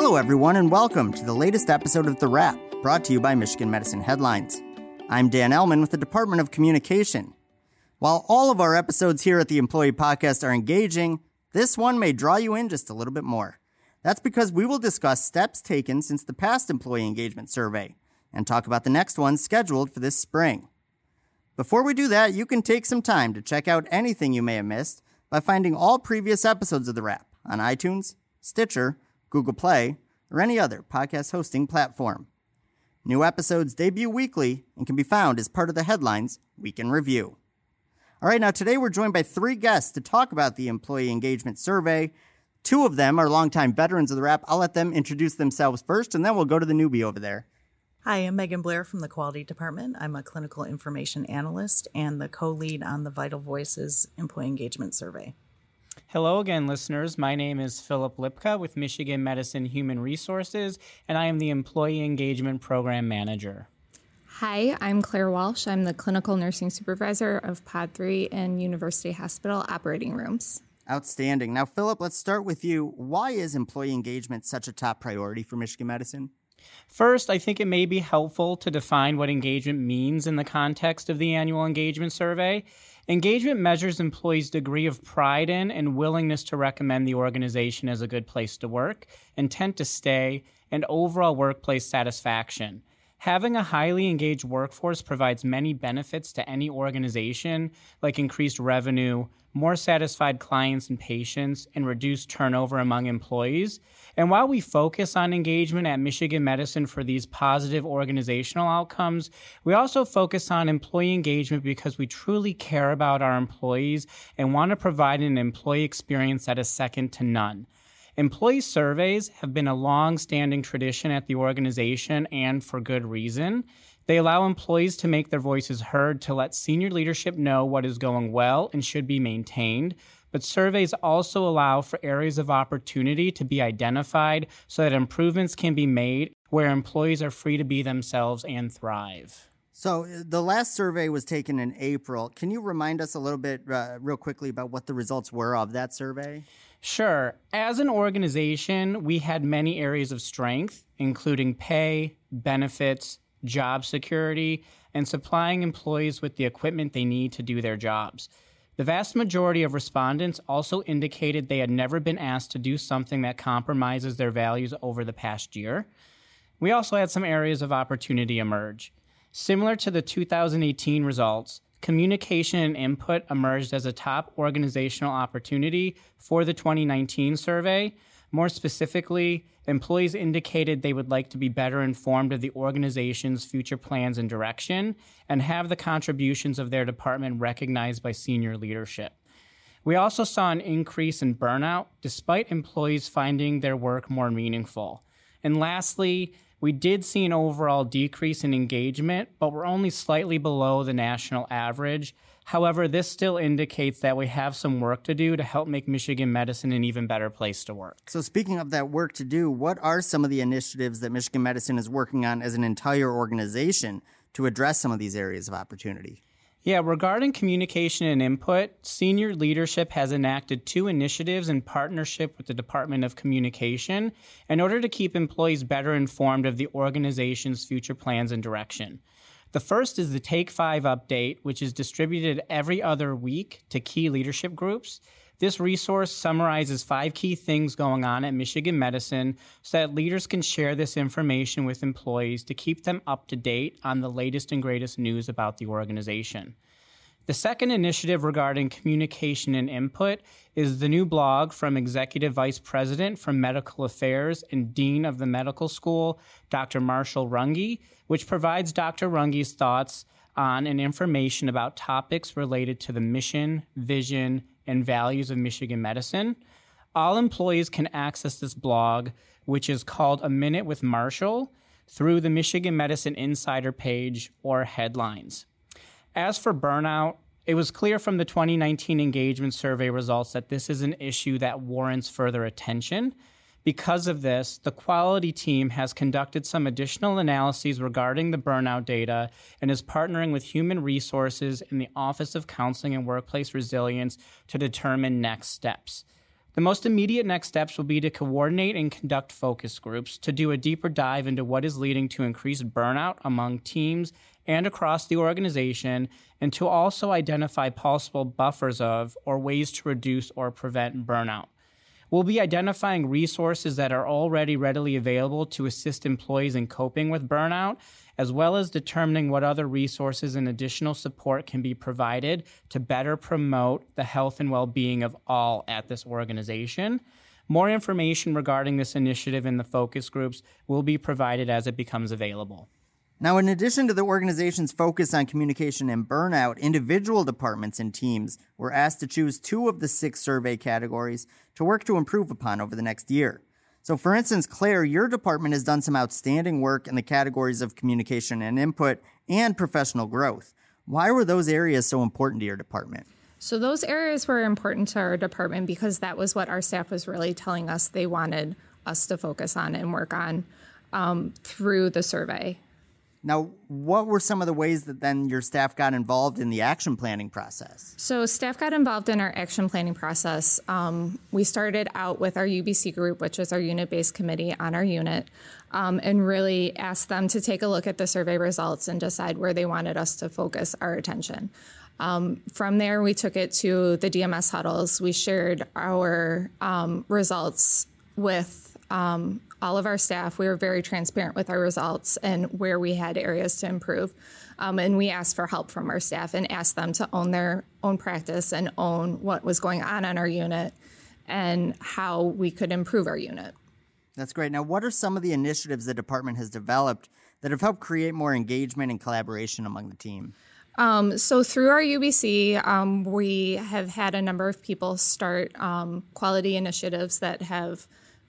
Hello, everyone, and welcome to the latest episode of The Wrap, brought to you by Michigan Medicine Headlines. I'm Dan Ellman with the Department of Communication. While all of our episodes here at the Employee Podcast are engaging, this one may draw you in just a little bit more. That's because we will discuss steps taken since the past employee engagement survey and talk about the next one scheduled for this spring. Before we do that, you can take some time to check out anything you may have missed by finding all previous episodes of The Wrap on iTunes, Stitcher, Google Play, or any other podcast hosting platform. New episodes debut weekly and can be found as part of the headlines Week in Review. All right, now today we're joined by three guests to talk about the employee engagement survey. Two of them are longtime veterans of the wrap. I'll let them introduce themselves first, and then we'll go to the newbie over there. Hi, I'm Megan Blair from the Quality Department. I'm a clinical information analyst and the co lead on the Vital Voices Employee Engagement Survey. Hello again, listeners. My name is Philip Lipka with Michigan Medicine Human Resources, and I am the Employee Engagement Program Manager. Hi, I'm Claire Walsh. I'm the Clinical Nursing Supervisor of Pod 3 and University Hospital Operating Rooms. Outstanding. Now, Philip, let's start with you. Why is employee engagement such a top priority for Michigan Medicine? First, I think it may be helpful to define what engagement means in the context of the annual engagement survey. Engagement measures employees' degree of pride in and willingness to recommend the organization as a good place to work, intent to stay, and overall workplace satisfaction. Having a highly engaged workforce provides many benefits to any organization, like increased revenue, more satisfied clients and patients, and reduced turnover among employees. And while we focus on engagement at Michigan Medicine for these positive organizational outcomes, we also focus on employee engagement because we truly care about our employees and want to provide an employee experience that is second to none. Employee surveys have been a long standing tradition at the organization and for good reason. They allow employees to make their voices heard to let senior leadership know what is going well and should be maintained. But surveys also allow for areas of opportunity to be identified so that improvements can be made where employees are free to be themselves and thrive. So, uh, the last survey was taken in April. Can you remind us a little bit, uh, real quickly, about what the results were of that survey? Sure. As an organization, we had many areas of strength, including pay, benefits, job security, and supplying employees with the equipment they need to do their jobs. The vast majority of respondents also indicated they had never been asked to do something that compromises their values over the past year. We also had some areas of opportunity emerge. Similar to the 2018 results, communication and input emerged as a top organizational opportunity for the 2019 survey. More specifically, employees indicated they would like to be better informed of the organization's future plans and direction and have the contributions of their department recognized by senior leadership. We also saw an increase in burnout despite employees finding their work more meaningful. And lastly, we did see an overall decrease in engagement, but we're only slightly below the national average. However, this still indicates that we have some work to do to help make Michigan medicine an even better place to work. So, speaking of that work to do, what are some of the initiatives that Michigan Medicine is working on as an entire organization to address some of these areas of opportunity? Yeah, regarding communication and input, senior leadership has enacted two initiatives in partnership with the Department of Communication in order to keep employees better informed of the organization's future plans and direction. The first is the Take Five update, which is distributed every other week to key leadership groups. This resource summarizes five key things going on at Michigan Medicine so that leaders can share this information with employees to keep them up to date on the latest and greatest news about the organization. The second initiative regarding communication and input is the new blog from Executive Vice President for Medical Affairs and Dean of the Medical School, Dr. Marshall Runge, which provides Dr. Runge's thoughts on and information about topics related to the mission, vision, and values of Michigan medicine. All employees can access this blog, which is called A Minute with Marshall, through the Michigan Medicine Insider page or headlines. As for burnout, it was clear from the 2019 engagement survey results that this is an issue that warrants further attention. Because of this, the quality team has conducted some additional analyses regarding the burnout data and is partnering with human resources in the Office of Counseling and Workplace Resilience to determine next steps. The most immediate next steps will be to coordinate and conduct focus groups to do a deeper dive into what is leading to increased burnout among teams and across the organization, and to also identify possible buffers of or ways to reduce or prevent burnout. We'll be identifying resources that are already readily available to assist employees in coping with burnout, as well as determining what other resources and additional support can be provided to better promote the health and well being of all at this organization. More information regarding this initiative in the focus groups will be provided as it becomes available. Now, in addition to the organization's focus on communication and burnout, individual departments and teams were asked to choose two of the six survey categories to work to improve upon over the next year. So, for instance, Claire, your department has done some outstanding work in the categories of communication and input and professional growth. Why were those areas so important to your department? So, those areas were important to our department because that was what our staff was really telling us they wanted us to focus on and work on um, through the survey. Now, what were some of the ways that then your staff got involved in the action planning process? So, staff got involved in our action planning process. Um, we started out with our UBC group, which is our unit based committee on our unit, um, and really asked them to take a look at the survey results and decide where they wanted us to focus our attention. Um, from there, we took it to the DMS huddles. We shared our um, results with um, all of our staff. We were very transparent with our results and where we had areas to improve. Um, and we asked for help from our staff and asked them to own their own practice and own what was going on in our unit and how we could improve our unit. That's great. Now, what are some of the initiatives the department has developed that have helped create more engagement and collaboration among the team? Um, so through our UBC, um, we have had a number of people start um, quality initiatives that have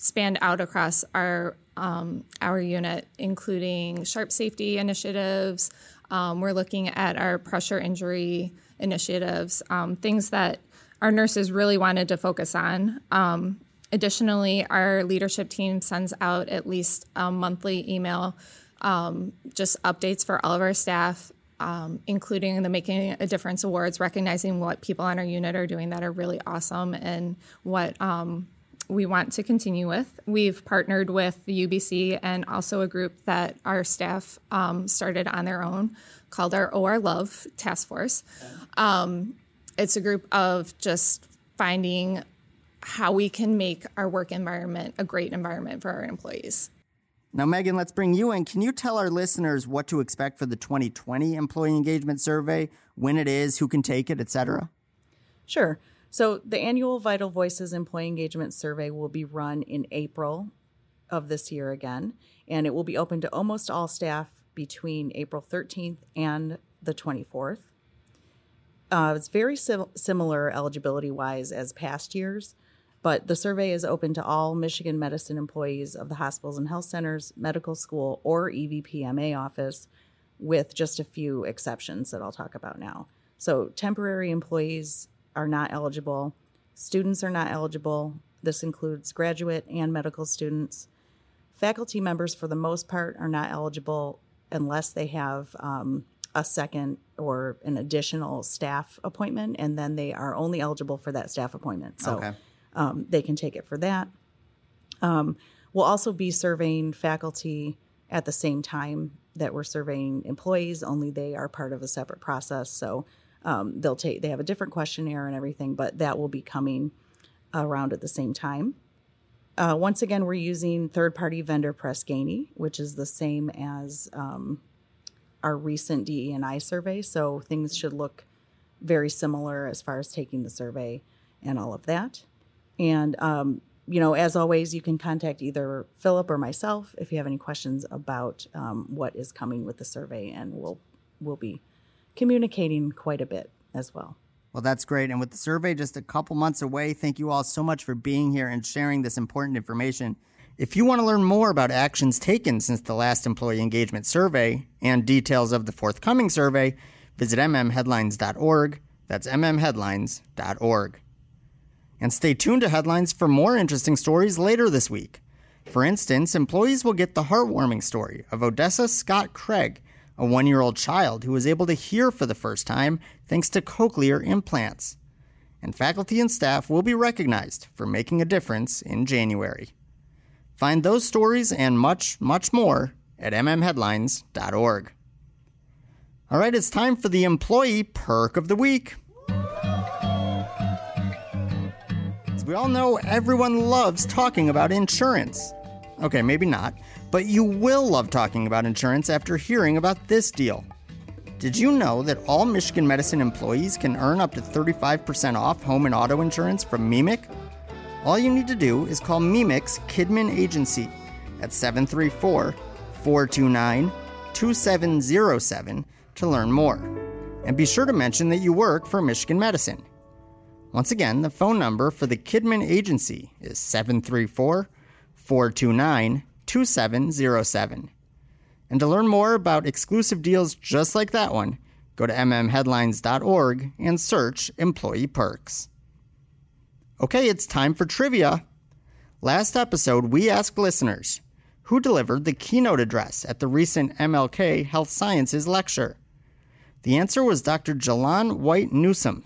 spanned out across our um, our unit, including sharp safety initiatives. Um, we're looking at our pressure injury initiatives, um, things that our nurses really wanted to focus on. Um, additionally, our leadership team sends out at least a monthly email, um, just updates for all of our staff. Um, including the Making a Difference Awards, recognizing what people on our unit are doing that are really awesome and what we want to continue with. We've partnered with the UBC and also a group that our staff um, started on their own called our OR Love Task Force. Um, it's a group of just finding how we can make our work environment a great environment for our employees. Now, Megan, let's bring you in. Can you tell our listeners what to expect for the 2020 Employee Engagement Survey, when it is, who can take it, et cetera? Sure. So, the annual Vital Voices Employee Engagement Survey will be run in April of this year again, and it will be open to almost all staff between April 13th and the 24th. Uh, it's very sim- similar eligibility wise as past years, but the survey is open to all Michigan medicine employees of the hospitals and health centers, medical school, or EVPMA office, with just a few exceptions that I'll talk about now. So, temporary employees are not eligible. Students are not eligible. This includes graduate and medical students. Faculty members, for the most part, are not eligible unless they have um, a second or an additional staff appointment, and then they are only eligible for that staff appointment. So Okay. um, they can take it for that. Um, we'll also be surveying faculty at the same time that we're surveying employees, only they are part of a separate process. So um, they'll take they have a different questionnaire and everything, but that will be coming around at the same time. Uh, once again, we're using third party vendor Press Ganey, which is the same as um, our recent DE&I survey. So things should look very similar as far as taking the survey and all of that. And, um, you know, as always, you can contact either Philip or myself if you have any questions about um, what is coming with the survey, and we'll we'll be communicating quite a bit as well. Well, that's great. And with the survey just a couple months away, thank you all so much for being here and sharing this important information. If you want to learn more about actions taken since the last employee engagement survey and details of the forthcoming survey, visit mmheadlines.org. That's mmheadlines.org. And stay tuned to Headlines for more interesting stories later this week. For instance, employees will get the heartwarming story of Odessa Scott Craig, a one year old child who was able to hear for the first time thanks to cochlear implants. and faculty and staff will be recognized for making a difference in January. Find those stories and much, much more at mmheadlines.org. All right, it's time for the employee perk of the week. As we all know, everyone loves talking about insurance. Okay, maybe not, but you will love talking about insurance after hearing about this deal. Did you know that all Michigan Medicine employees can earn up to 35% off home and auto insurance from MEEMIC? All you need to do is call MEEMIC's Kidman Agency at 734 429 2707 to learn more. And be sure to mention that you work for Michigan Medicine. Once again, the phone number for the Kidman Agency is 734 429 2707. And to learn more about exclusive deals just like that one, go to mmheadlines.org and search Employee Perks. Okay, it's time for trivia. Last episode, we asked listeners who delivered the keynote address at the recent MLK Health Sciences lecture. The answer was Dr. Jalan White Newsom.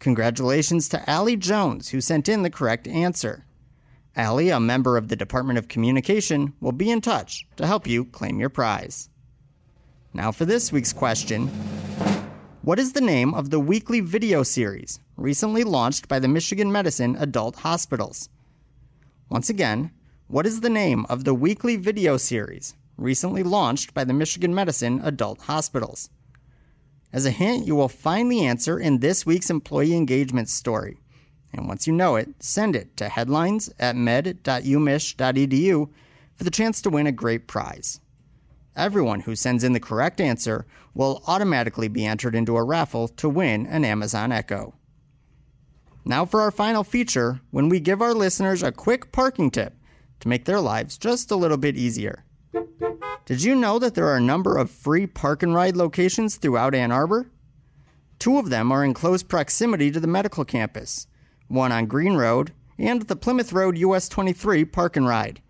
Congratulations to Allie Jones, who sent in the correct answer. Allie, a member of the Department of Communication, will be in touch to help you claim your prize. Now for this week's question What is the name of the weekly video series recently launched by the Michigan Medicine Adult Hospitals? Once again, what is the name of the weekly video series recently launched by the Michigan Medicine Adult Hospitals? As a hint, you will find the answer in this week's employee engagement story. And once you know it, send it to headlines at med.umich.edu for the chance to win a great prize. Everyone who sends in the correct answer will automatically be entered into a raffle to win an Amazon Echo. Now for our final feature, when we give our listeners a quick parking tip to make their lives just a little bit easier. Did you know that there are a number of free park and ride locations throughout Ann Arbor? Two of them are in close proximity to the medical campus one on Green Road, and the Plymouth Road US 23 Park and Ride.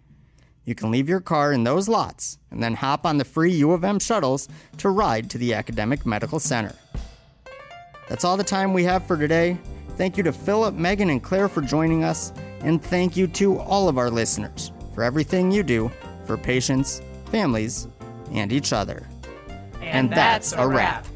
You can leave your car in those lots and then hop on the free U of M shuttles to ride to the Academic Medical Center. That's all the time we have for today. Thank you to Philip, Megan, and Claire for joining us, and thank you to all of our listeners for everything you do for patients, families, and each other. And, And that's a wrap.